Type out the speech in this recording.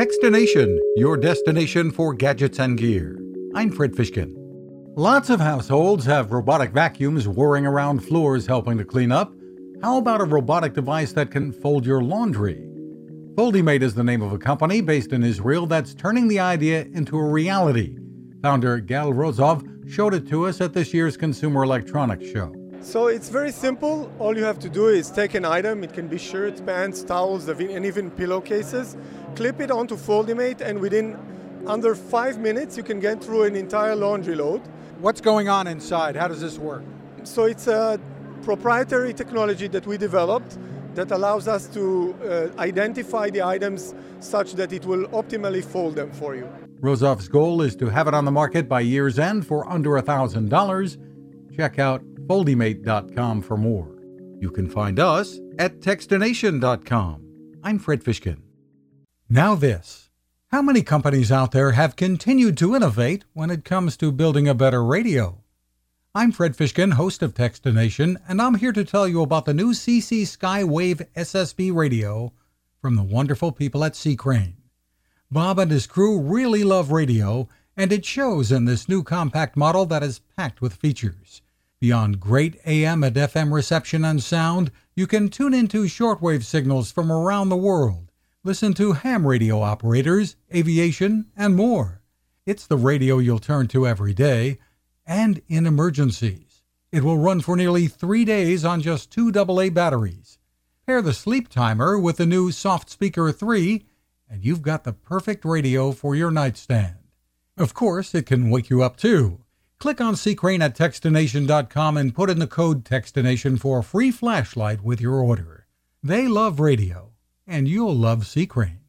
Techstination, your destination for gadgets and gear. I'm Fred Fishkin. Lots of households have robotic vacuums whirring around floors helping to clean up. How about a robotic device that can fold your laundry? Foldimate is the name of a company based in Israel that's turning the idea into a reality. Founder Gal Rozov showed it to us at this year's Consumer Electronics Show. So it's very simple. All you have to do is take an item, it can be shirts, pants, towels, and even pillowcases, clip it onto Foldimate, and within under five minutes you can get through an entire laundry load. What's going on inside? How does this work? So it's a proprietary technology that we developed that allows us to uh, identify the items such that it will optimally fold them for you. Rozov's goal is to have it on the market by year's end for under $1,000. Check out Foldimate.com for more. You can find us at Techstination.com. I'm Fred Fishkin. Now, this. How many companies out there have continued to innovate when it comes to building a better radio? I'm Fred Fishkin, host of Techstination, and I'm here to tell you about the new CC Skywave SSB radio from the wonderful people at C. Crane. Bob and his crew really love radio, and it shows in this new compact model that is packed with features. Beyond great AM and FM reception and sound, you can tune into shortwave signals from around the world, listen to ham radio operators, aviation, and more. It's the radio you'll turn to every day and in emergencies. It will run for nearly three days on just two AA batteries. Pair the sleep timer with the new Soft Speaker 3 and you've got the perfect radio for your nightstand. Of course, it can wake you up too. Click on C. Crane at Techstination.com and put in the code Techstination for a free flashlight with your order. They love radio, and you'll love C. Crane.